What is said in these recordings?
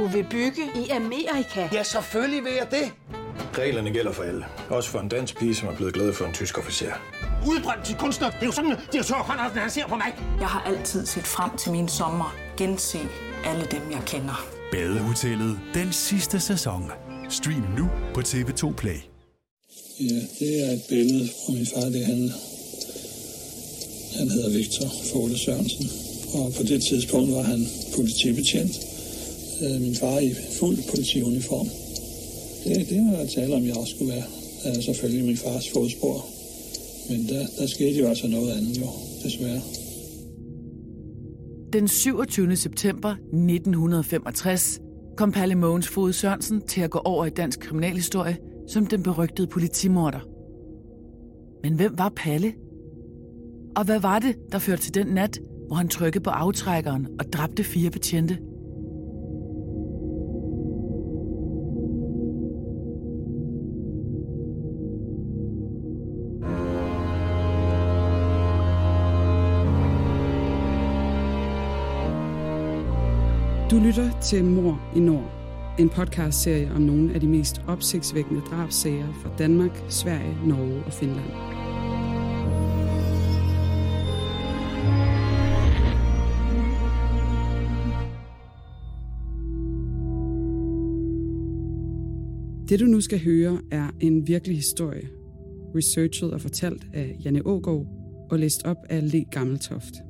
Du vil bygge i Amerika? Ja, selvfølgelig vil jeg det. Reglerne gælder for alle. Også for en dansk pige, som er blevet glad for en tysk officer. Udbrændt til kunstner. Det er jo sådan, at direktør Conradsen, han ser på mig. Jeg har altid set frem til min sommer. Gense alle dem, jeg kender. Badehotellet den sidste sæson. Stream nu på TV2 Play. Ja, det er et billede fra min far, det han, han hedder Victor Fole Sørensen. Og på det tidspunkt var han politibetjent. Øh, Min far i fuld politiuniform. Det, det var tale om, jeg også skulle være. Øh, Selvfølgelig min fars fodspor. Men der, der skete jo altså noget andet jo, desværre. Den 27. september 1965 kom Palle Mogens Fod Sørensen til at gå over i dansk kriminalhistorie som den berygtede politimorder. Men hvem var Palle? Og hvad var det, der førte til den nat, hvor han trykkede på aftrækkeren og dræbte fire betjente? Du lytter til Mor i Nord, en podcastserie om nogle af de mest opsigtsvækkende drabsager fra Danmark, Sverige, Norge og Finland. Det du nu skal høre er en virkelig historie, researchet og fortalt af Janne Ågaard og læst op af Le Gammeltoft.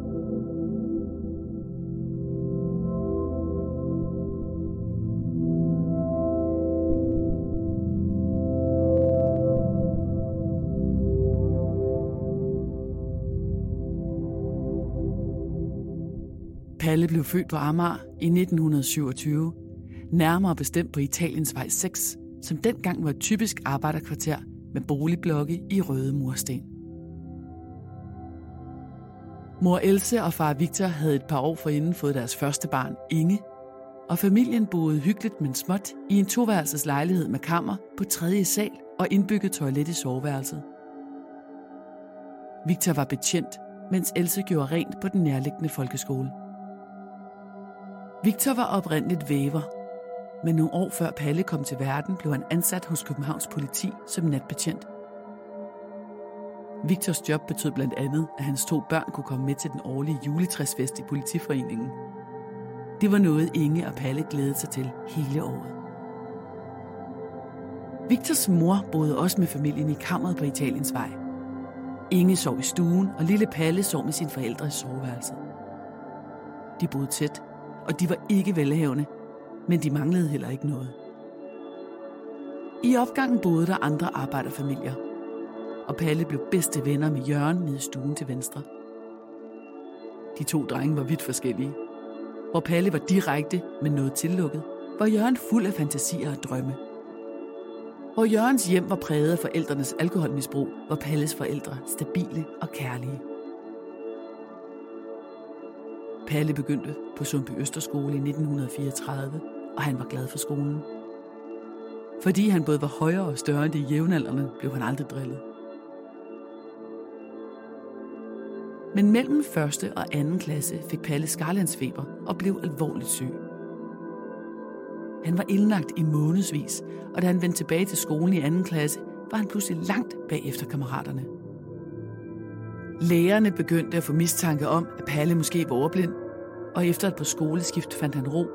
Palle blev født på Amager i 1927, nærmere bestemt på Italiens vej 6, som dengang var et typisk arbejderkvarter med boligblokke i røde mursten. Mor Else og far Victor havde et par år forinden fået deres første barn, Inge, og familien boede hyggeligt, men småt, i en toværelses lejlighed med kammer på tredje sal og indbygget toilet i soveværelset. Victor var betjent, mens Else gjorde rent på den nærliggende folkeskole. Victor var oprindeligt væver, men nogle år før Palle kom til verden, blev han ansat hos Københavns politi som natbetjent. Victors job betød blandt andet, at hans to børn kunne komme med til den årlige juletræsfest i politiforeningen. Det var noget, Inge og Palle glædede sig til hele året. Victors mor boede også med familien i kammeret på Italiens vej. Inge sov i stuen, og lille Palle sov med sine forældre i soveværelset. De boede tæt, og de var ikke velhavende, men de manglede heller ikke noget. I opgangen boede der andre arbejderfamilier, og Palle blev bedste venner med Jørgen nede i stuen til venstre. De to drenge var vidt forskellige. Hvor Palle var direkte, men noget tillukket, var Jørgen fuld af fantasier og drømme. Hvor Jørgens hjem var præget af forældrenes alkoholmisbrug, var Palles forældre stabile og kærlige. Palle begyndte på Sundby Østerskole i 1934, og han var glad for skolen. Fordi han både var højere og større end de jævnaldrende, blev han aldrig drillet. Men mellem første og anden klasse fik Palle skarlandsfeber og blev alvorligt syg. Han var indlagt i månedsvis, og da han vendte tilbage til skolen i anden klasse, var han pludselig langt bagefter kammeraterne. Lærerne begyndte at få mistanke om, at Palle måske var overblind, og efter et par skoleskift fandt han ro,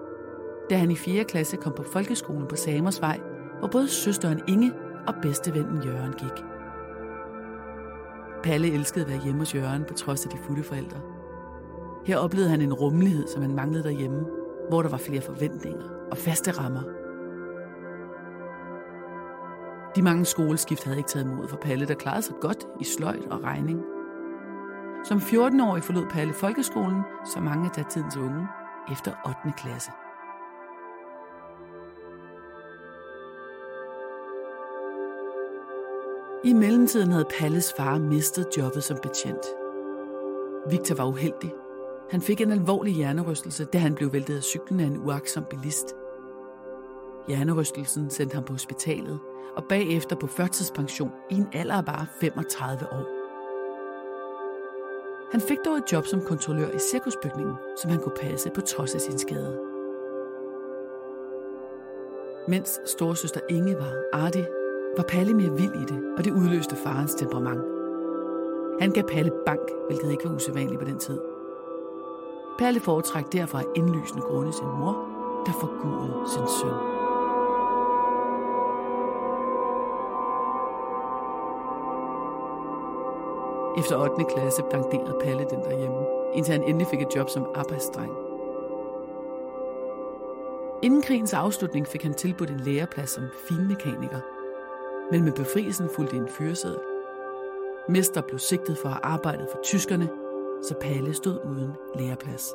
da han i 4. klasse kom på folkeskolen på Samersvej, hvor både søsteren Inge og bedstevennen Jørgen gik. Palle elskede at være hjemme hos Jørgen på trods af de fulde forældre. Her oplevede han en rummelighed, som han manglede derhjemme, hvor der var flere forventninger og faste rammer. De mange skoleskift havde ikke taget mod for Palle, der klarede sig godt i sløjt og regning. Som 14-årig forlod Palle folkeskolen, så mange af datidens unge, efter 8. klasse. I mellemtiden havde Palles far mistet jobbet som betjent. Victor var uheldig. Han fik en alvorlig hjernerystelse, da han blev væltet af cyklen af en uaksom bilist. Hjernerystelsen sendte ham på hospitalet, og bagefter på førtidspension i en alder af bare 35 år. Han fik dog et job som kontrollør i cirkusbygningen, som han kunne passe på trods af sin skade. Mens storesøster Inge var artig, var Palle mere vild i det, og det udløste farens temperament. Han gav Palle bank, hvilket ikke var usædvanligt på den tid. Palle foretræk derfor af indlysende grunde sin mor, der forgudede sin søn. Efter 8. klasse blanderede Palle den derhjemme, indtil han endelig fik et job som arbejdsdreng. Inden krigens afslutning fik han tilbudt en læreplads som finmekaniker, men med befrielsen fulgte en fyreseddel. Mester blev sigtet for at arbejde for tyskerne, så Palle stod uden læreplads.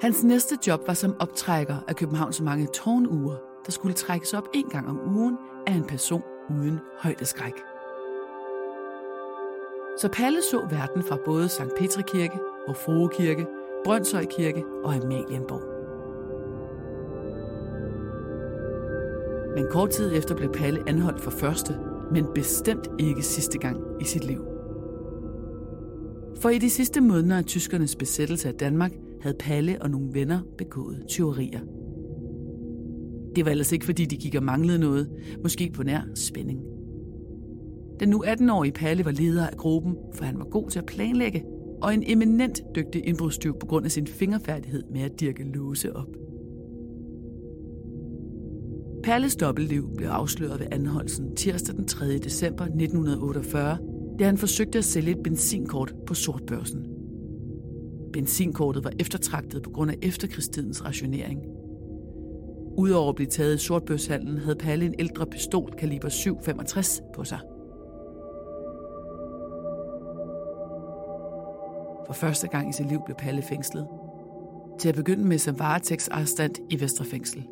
Hans næste job var som optrækker af Københavns mange tårnuger, der skulle trækkes op en gang om ugen af en person uden højdeskræk. Så Palle så verden fra både Sankt Petri Kirke, Vor Kirke, Brøndshøj Kirke og Amalienborg. Men kort tid efter blev Palle anholdt for første, men bestemt ikke sidste gang i sit liv. For i de sidste måneder af tyskernes besættelse af Danmark havde Palle og nogle venner begået tyverier. Det var ellers ikke, fordi de gik og manglede noget, måske på nær spænding. Den nu 18-årige Palle var leder af gruppen, for han var god til at planlægge, og en eminent dygtig indbrudstyv på grund af sin fingerfærdighed med at dirke låse op. Palles dobbeltliv blev afsløret ved anholdelsen tirsdag den 3. december 1948, da han forsøgte at sælge et benzinkort på sortbørsen. Benzinkortet var eftertragtet på grund af efterkrigstidens rationering. Udover at blive taget i sortbørshandlen, havde Palle en ældre pistol kaliber 765 på sig. For første gang i sit liv blev Palle fængslet. Til at begynde med som varetægtsarrestant i Vesterfængsel.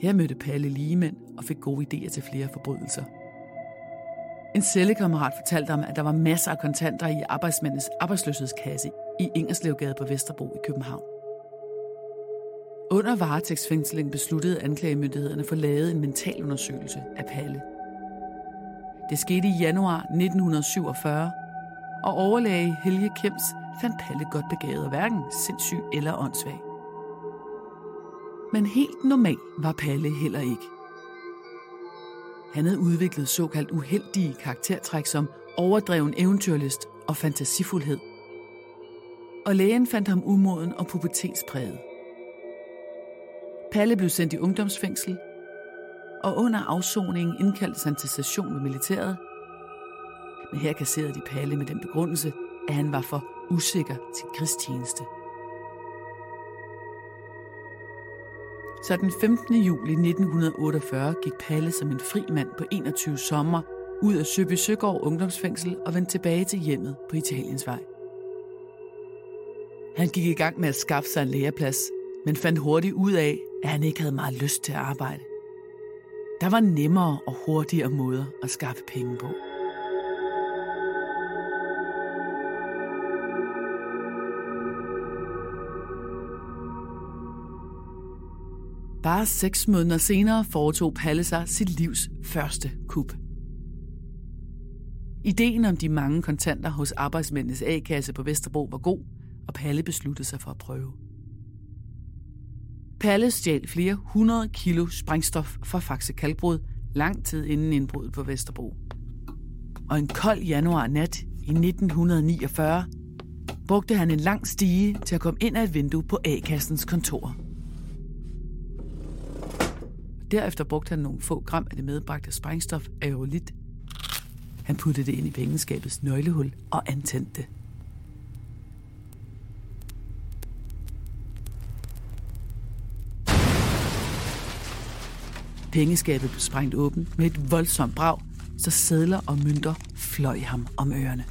Her mødte Palle ligemænd og fik gode idéer til flere forbrydelser. En cellekammerat fortalte ham, at der var masser af kontanter i arbejdsmændenes arbejdsløshedskasse i Ingerslevgade på Vesterbro i København. Under varetægtsfængslingen besluttede anklagemyndighederne at få lavet en mentalundersøgelse af Palle. Det skete i januar 1947, og overlæge Helge Kems fandt Palle godt begavet og hverken sindssyg eller åndssvag. Men helt normal var Palle heller ikke. Han havde udviklet såkaldt uheldige karaktertræk som overdreven eventyrlyst og fantasifuldhed. Og lægen fandt ham umoden og pubertetspræget. Palle blev sendt i ungdomsfængsel, og under afsoningen indkaldtes han til station med militæret. Men her kasserede de Palle med den begrundelse, at han var for usikker til krigstjeneste. Så den 15. juli 1948 gik Palle som en fri mand på 21 sommer ud af Søby Søgaard Ungdomsfængsel og vendte tilbage til hjemmet på Italiens vej. Han gik i gang med at skaffe sig en læreplads, men fandt hurtigt ud af, at han ikke havde meget lyst til at arbejde. Der var nemmere og hurtigere måder at skaffe penge på. Bare seks måneder senere foretog Palle sig sit livs første kup. Ideen om de mange kontanter hos arbejdsmændenes A-kasse på Vesterbro var god, og Palle besluttede sig for at prøve. Palle stjal flere hundrede kilo sprængstof fra Faxe Kalbrud lang tid inden indbruddet på Vesterbro. Og en kold januar nat i 1949 brugte han en lang stige til at komme ind ad et vindue på A-kassens kontor. Derefter brugte han nogle få gram af det medbragte sprængstof aerolit. Han puttede det ind i pengeskabets nøglehul og antændte det. Pengeskabet blev sprængt åben med et voldsomt brag, så sædler og mønter fløj ham om ørerne.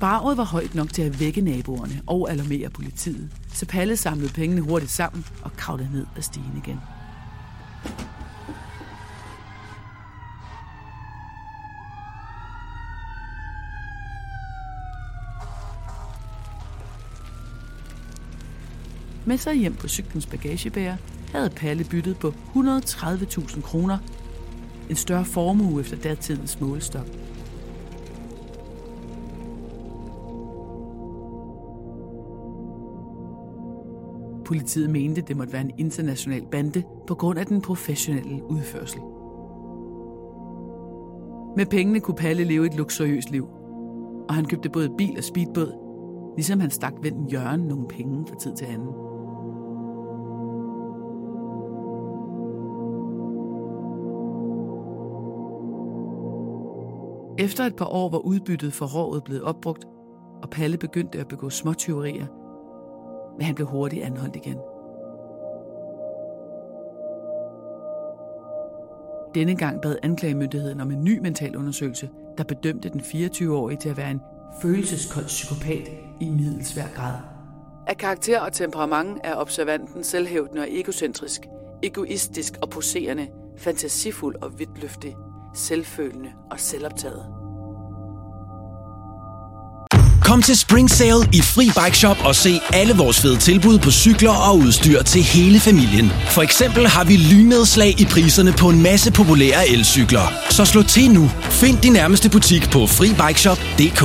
Braget var højt nok til at vække naboerne og alarmere politiet, så Palle samlede pengene hurtigt sammen og kravlede ned ad stigen igen. Med sig hjem på cyklens bagagebærer havde Palle byttet på 130.000 kroner. En større formue efter datidens målestok. Politiet mente, det måtte være en international bande på grund af den professionelle udførsel. Med pengene kunne Palle leve et luksuriøst liv, og han købte både bil og speedbåd, ligesom han stak vennen Jørgen nogle penge fra tid til anden. Efter et par år var udbyttet for rådet blevet opbrugt, og Palle begyndte at begå småtyverier, men han blev hurtigt anholdt igen. Denne gang bad anklagemyndigheden om en ny mental undersøgelse, der bedømte den 24-årige til at være en følelseskold psykopat i middelsvær grad. Af karakter og temperament er observanten selvhævdende og egocentrisk, egoistisk og poserende, fantasifuld og vidtløftig, selvfølende og selvoptaget. Kom til Spring Sale i Fri Bike Shop og se alle vores fede tilbud på cykler og udstyr til hele familien. For eksempel har vi lynedslag i priserne på en masse populære elcykler. Så slå til nu. Find din nærmeste butik på FriBikeShop.dk.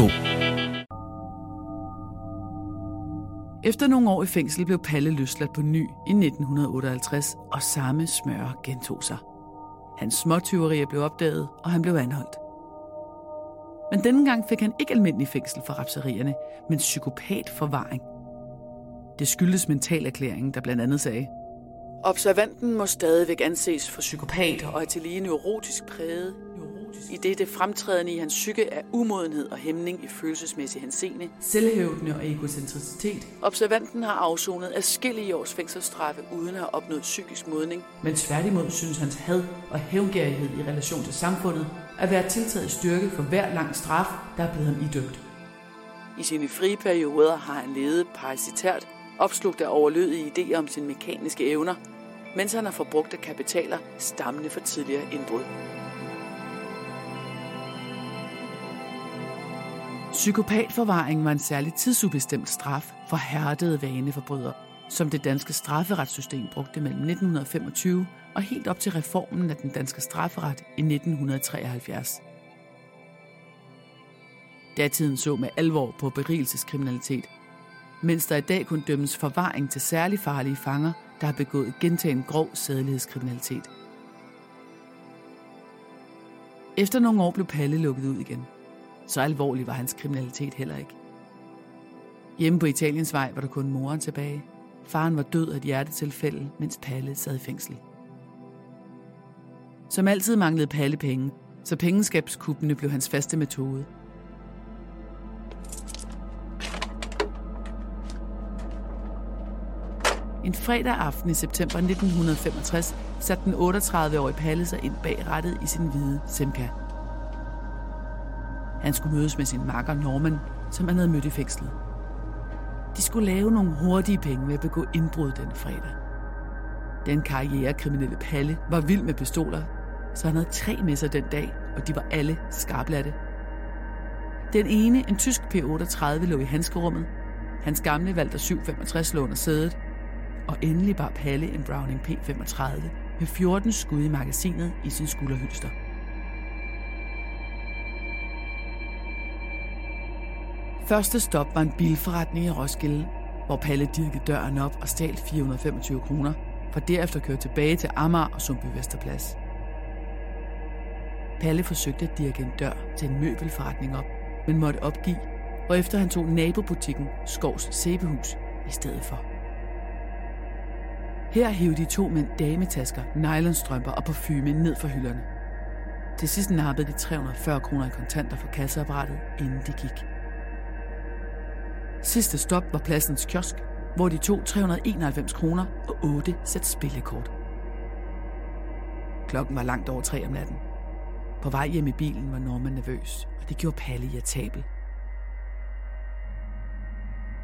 Efter nogle år i fængsel blev Palle løsladt på ny i 1958, og samme smør gentog sig. Hans småtyverier blev opdaget, og han blev anholdt. Men denne gang fik han ikke almindelig fængsel for rapserierne, men psykopatforvaring. Det skyldes mentalerklæringen, der blandt andet sagde, Observanten må stadigvæk anses for psykopat og er til lige neurotisk præget, i det det fremtrædende i hans psyke er umodenhed og hæmning i følelsesmæssig henseende, selvhævdende og egocentricitet. Observanten har afsonet adskillige års fængselsstraffe uden at have opnået psykisk modning, men tværtimod synes hans had og hævngærighed i relation til samfundet at være tiltaget styrke for hver lang straf, der er blevet ham idømt. I sine frie perioder har han levet parasitært, opslugt af overlødige idéer om sine mekaniske evner, mens han har forbrugt af kapitaler stammende for tidligere indbrud. Psykopatforvaring var en særlig tidsubestemt straf for hærdede vaneforbrydere, som det danske strafferetssystem brugte mellem 1925 og helt op til reformen af den danske strafferet i 1973. Datiden så med alvor på berigelseskriminalitet, mens der i dag kun dømmes forvaring til særlig farlige fanger, der har begået gentagen grov sædelighedskriminalitet. Efter nogle år blev Palle lukket ud igen. Så alvorlig var hans kriminalitet heller ikke. Hjemme på Italiens vej var der kun moren tilbage. Faren var død af et hjertetilfælde, mens Palle sad i fængsel. Som altid manglede Palle penge, så pengeskabskuppene blev hans faste metode. En fredag aften i september 1965 satte den 38-årige Palle sig ind bag rattet i sin hvide Simca. Han skulle mødes med sin makker Norman, som han havde mødt i fængslet. De skulle lave nogle hurtige penge ved at begå indbrud den fredag. Den karrierekriminelle Palle var vild med pistoler, så han havde tre med sig den dag, og de var alle skarplatte. Den ene, en tysk P38, lå i handskerummet. Hans gamle Walter 765 lå under sædet. Og endelig bar Palle en Browning P35 med 14 skud i magasinet i sin skulderhylster. Første stop var en bilforretning i Roskilde, hvor Palle dirkede døren op og stjal 425 kroner, for derefter kørte tilbage til Amager og Sundby Vesterplads. Palle forsøgte at dirke en dør til en møbelforretning op, men måtte opgive, og efter han tog nabobutikken Skovs Sæbehus i stedet for. Her hævde de to mænd dametasker, nylonstrømper og parfume ned fra hylderne. Til sidst nappede de 340 kroner i kontanter fra kasseapparatet, inden de gik. Sidste stop var pladsens kiosk, hvor de tog 391 kroner og 8 sæt spillekort. Klokken var langt over tre om natten. På vej hjem i bilen var Norman nervøs, og det gjorde Palle irritabel.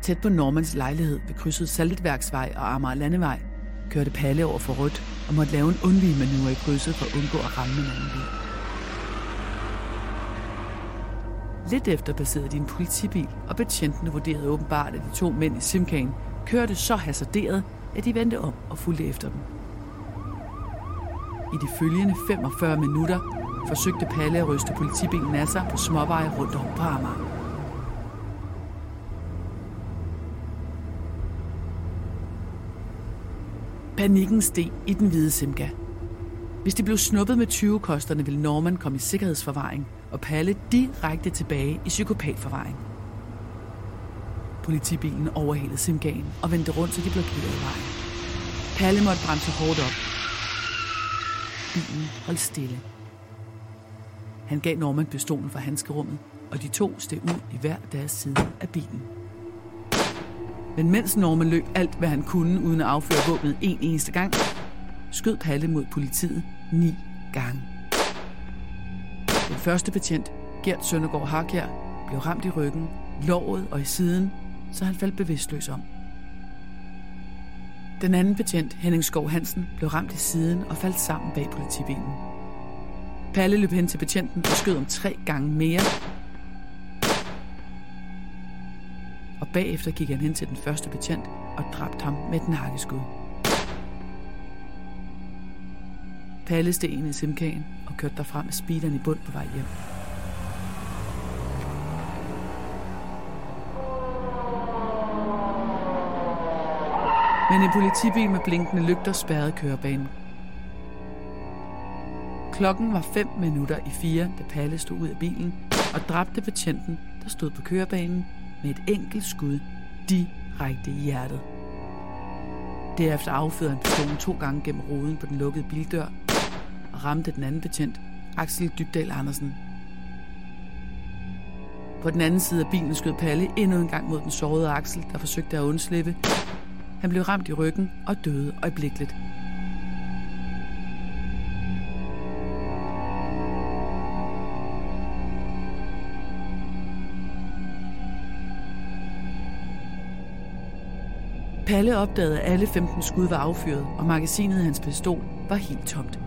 Tæt på Normans lejlighed ved krydset Saltværksvej og Amager Landevej kørte Palle over for rødt og måtte lave en undvig manøvre i krydset for at undgå at ramme en anden bil. Lidt efter passerede de en politibil, og betjentene vurderede åbenbart, at de to mænd i Simkagen kørte så hasarderet, at de vendte om og fulgte efter dem. I de følgende 45 minutter forsøgte Palle at ryste politibilen af sig på småveje rundt om på Amager. Panikken steg i den hvide Simka. Hvis de blev snuppet med 20-kosterne, ville Norman komme i sikkerhedsforvaring, og Palle direkte tilbage i psykopatforvaring. Politibilen overhalede Simgan og vendte rundt, så de blokerede vejen. Palle måtte bremse hårdt op. Bilen holdt stille. Han gav Norman pistolen fra handskerummet, og de to steg ud i hver deres side af bilen. Men mens Norman løb alt, hvad han kunne, uden at afføre våbnet en eneste gang, skød Palle mod politiet ni gange. Den første betjent, Gert Søndergaard Harkjær, blev ramt i ryggen, låret og i siden, så han faldt bevidstløs om. Den anden betjent, Henning Skov Hansen, blev ramt i siden og faldt sammen bag politibilen. Palle løb hen til betjenten og skød om tre gange mere. Og bagefter gik han hen til den første betjent og dræbte ham med et nakkeskud. Pallestenen i simkagen og kørte derfra med speederen i bund på vej hjem. Men en politibil med blinkende lygter spærrede kørebanen. Klokken var 5 minutter i fire, da Palle stod ud af bilen og dræbte betjenten, der stod på kørebanen med et enkelt skud direkte i hjertet. Derefter affyrede han pistolen to gange gennem ruden på den lukkede bildør ramte den anden betjent, Axel Dybdal Andersen. På den anden side af bilen skød Palle endnu en gang mod den sårede Axel, der forsøgte at undslippe. Han blev ramt i ryggen og døde øjeblikkeligt. Palle opdagede, at alle 15 skud var affyret, og magasinet af hans pistol var helt tomt.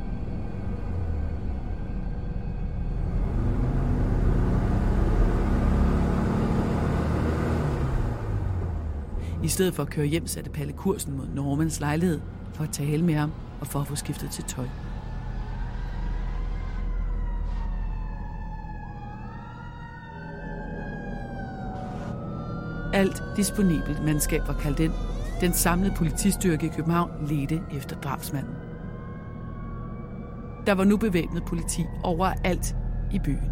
I stedet for at køre hjem, satte Palle kursen mod Normans lejlighed for at tale med ham og for at få skiftet til tøj. Alt disponibelt mandskab var kaldt ind. Den samlede politistyrke i København ledte efter drabsmanden. Der var nu bevæbnet politi overalt i byen.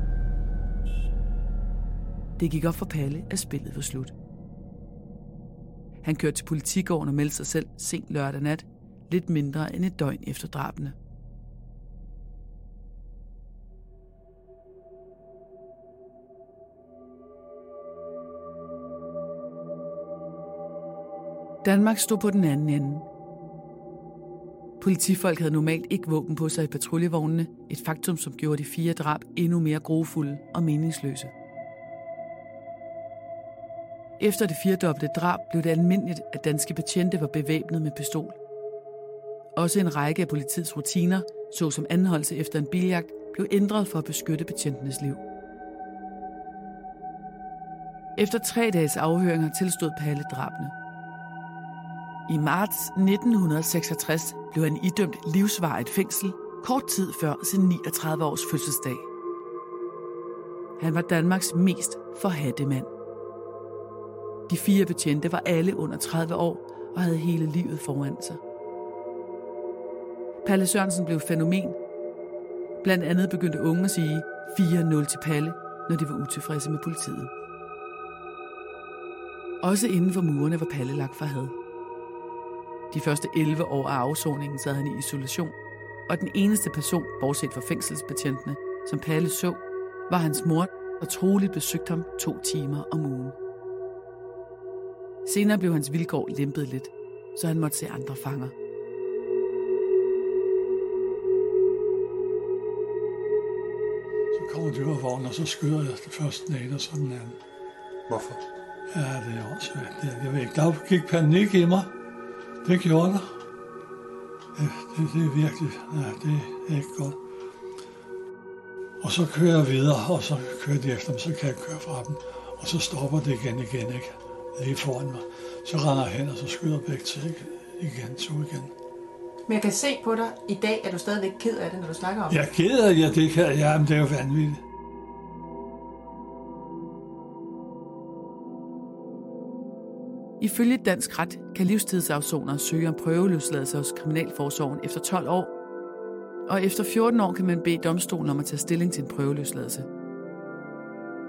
Det gik op for Palle, at spillet var slut. Han kørte til politigården og meldte sig selv sent lørdag nat, lidt mindre end et døgn efter drabene. Danmark stod på den anden ende. Politifolk havde normalt ikke våben på sig i patruljevognene, et faktum, som gjorde de fire drab endnu mere grofulde og meningsløse. Efter det firedobbelte drab blev det almindeligt, at danske betjente var bevæbnet med pistol. Også en række af politiets rutiner, såsom anholdelse efter en biljagt, blev ændret for at beskytte betjentenes liv. Efter tre dages afhøringer tilstod Palle drabene. I marts 1966 blev han idømt livsvarigt fængsel, kort tid før sin 39 års fødselsdag. Han var Danmarks mest forhatte mand. De fire betjente var alle under 30 år og havde hele livet foran sig. Palle Sørensen blev fænomen. Blandt andet begyndte unge at sige 4-0 til Palle, når de var utilfredse med politiet. Også inden for murene var Palle lagt for had. De første 11 år af afsoningen sad han i isolation, og den eneste person, bortset fra fængselsbetjentene, som Palle så, var hans mor, og troligt besøgte ham to timer om ugen. Senere blev hans vilkår lempet lidt, så han måtte se andre fanger. Så kommer de ud af vognen, og så skyder jeg det første den ene, og så den anden. Hvorfor? Ja, det er også det, Jeg ved ikke, der gik panik i mig. Det gjorde der. Ja, det, det er virkelig, ja, det er ikke godt. Og så kører jeg videre, og så kører de efter dem, så kan jeg køre fra dem. Og så stopper det igen igen, ikke? Lige foran mig. Så render jeg hen, og så skyder begge til igen, to igen. Men jeg kan se på dig i dag, at du stadigvæk ked af det, når du snakker om Jeg er ked af det, det kan, ja, men det er jo vanvittigt. Ifølge dansk ret kan livstidsafsoner søge om prøveløsladelse hos Kriminalforsorgen efter 12 år, og efter 14 år kan man bede domstolen om at tage stilling til en prøveløsladelse.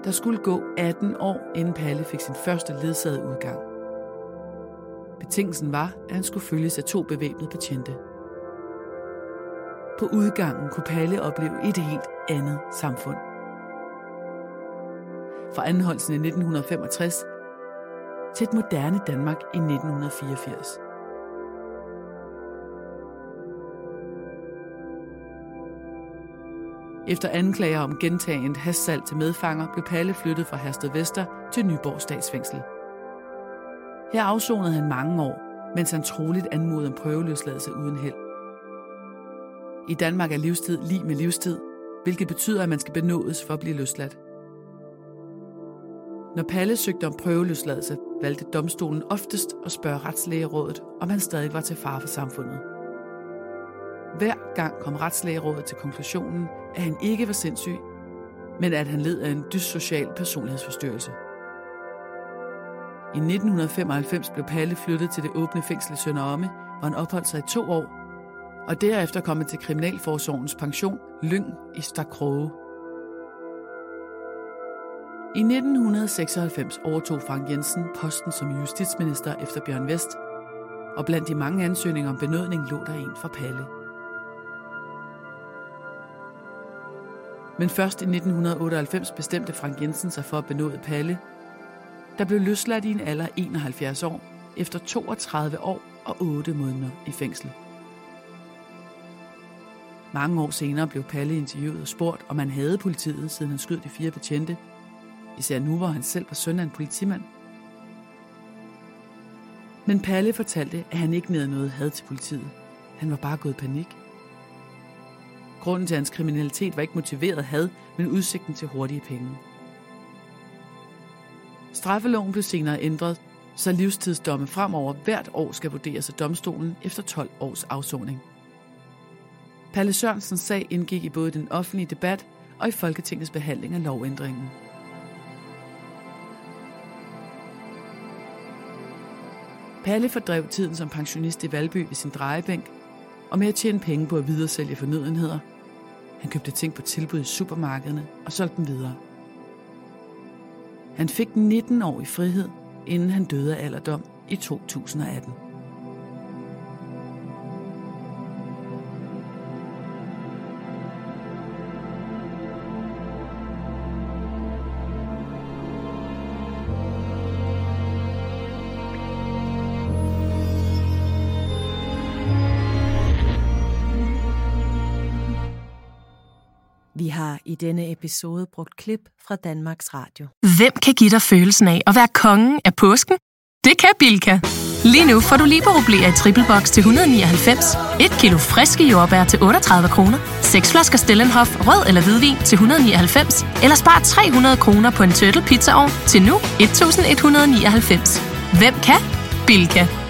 Der skulle gå 18 år, inden Palle fik sin første ledsagede udgang. Betingelsen var, at han skulle følges af to bevæbnede betjente. På udgangen kunne Palle opleve et helt andet samfund. Fra anholdelsen i 1965 til et moderne Danmark i 1984. Efter anklager om gentagent hastsalg til medfanger blev Palle flyttet fra Hersted Vester til Nyborg statsfængsel. Her afsonede han mange år, mens han troligt anmodede en prøveløsladelse uden held. I Danmark er livstid lige med livstid, hvilket betyder, at man skal benådes for at blive løsladt. Når Palle søgte om prøveløsladelse, valgte domstolen oftest at spørge retslægerådet, om han stadig var til fare for samfundet. Hver gang kom retslægerådet til konklusionen, at han ikke var sindssyg, men at han led af en dyssocial personlighedsforstyrrelse. I 1995 blev Palle flyttet til det åbne fængsel i Sønderomme, hvor han opholdt sig i to år, og derefter kom han til Kriminalforsorgens pension Lyng i Stakroge. I 1996 overtog Frank Jensen posten som justitsminister efter Bjørn Vest, og blandt de mange ansøgninger om benådning lå der en fra Palle. Men først i 1998 bestemte Frank Jensen sig for at benåde Palle, der blev løsladt i en alder 71 år, efter 32 år og 8 måneder i fængsel. Mange år senere blev Palle interviewet og spurgt, om han havde politiet, siden han skød de fire betjente. Især nu, hvor han selv var søn af en politimand. Men Palle fortalte, at han ikke nede noget had til politiet. Han var bare gået i panik. Grunden til hans kriminalitet var ikke motiveret had, men udsigten til hurtige penge. Straffeloven blev senere ændret, så livstidsdomme fremover hvert år skal vurderes af domstolen efter 12 års afsoning. Palle Sørensens sag indgik i både den offentlige debat og i Folketingets behandling af lovændringen. Palle fordrev tiden som pensionist i Valby ved sin drejebænk, og med at tjene penge på at videresælge fornødenheder. Han købte ting på tilbud i supermarkederne og solgte dem videre. Han fik 19 år i frihed, inden han døde af alderdom i 2018. Vi har i denne episode brugt klip fra Danmarks Radio. Hvem kan give dig følelsen af at være kongen af påsken? Det kan Bilka! Lige nu får du liberobleer i triple box til 199, et kilo friske jordbær til 38 kroner, seks flasker Stellenhof rød eller hvidvin til 199, eller spar 300 kroner på en turtle pizzaovn til nu 1199. Hvem kan? Bilka!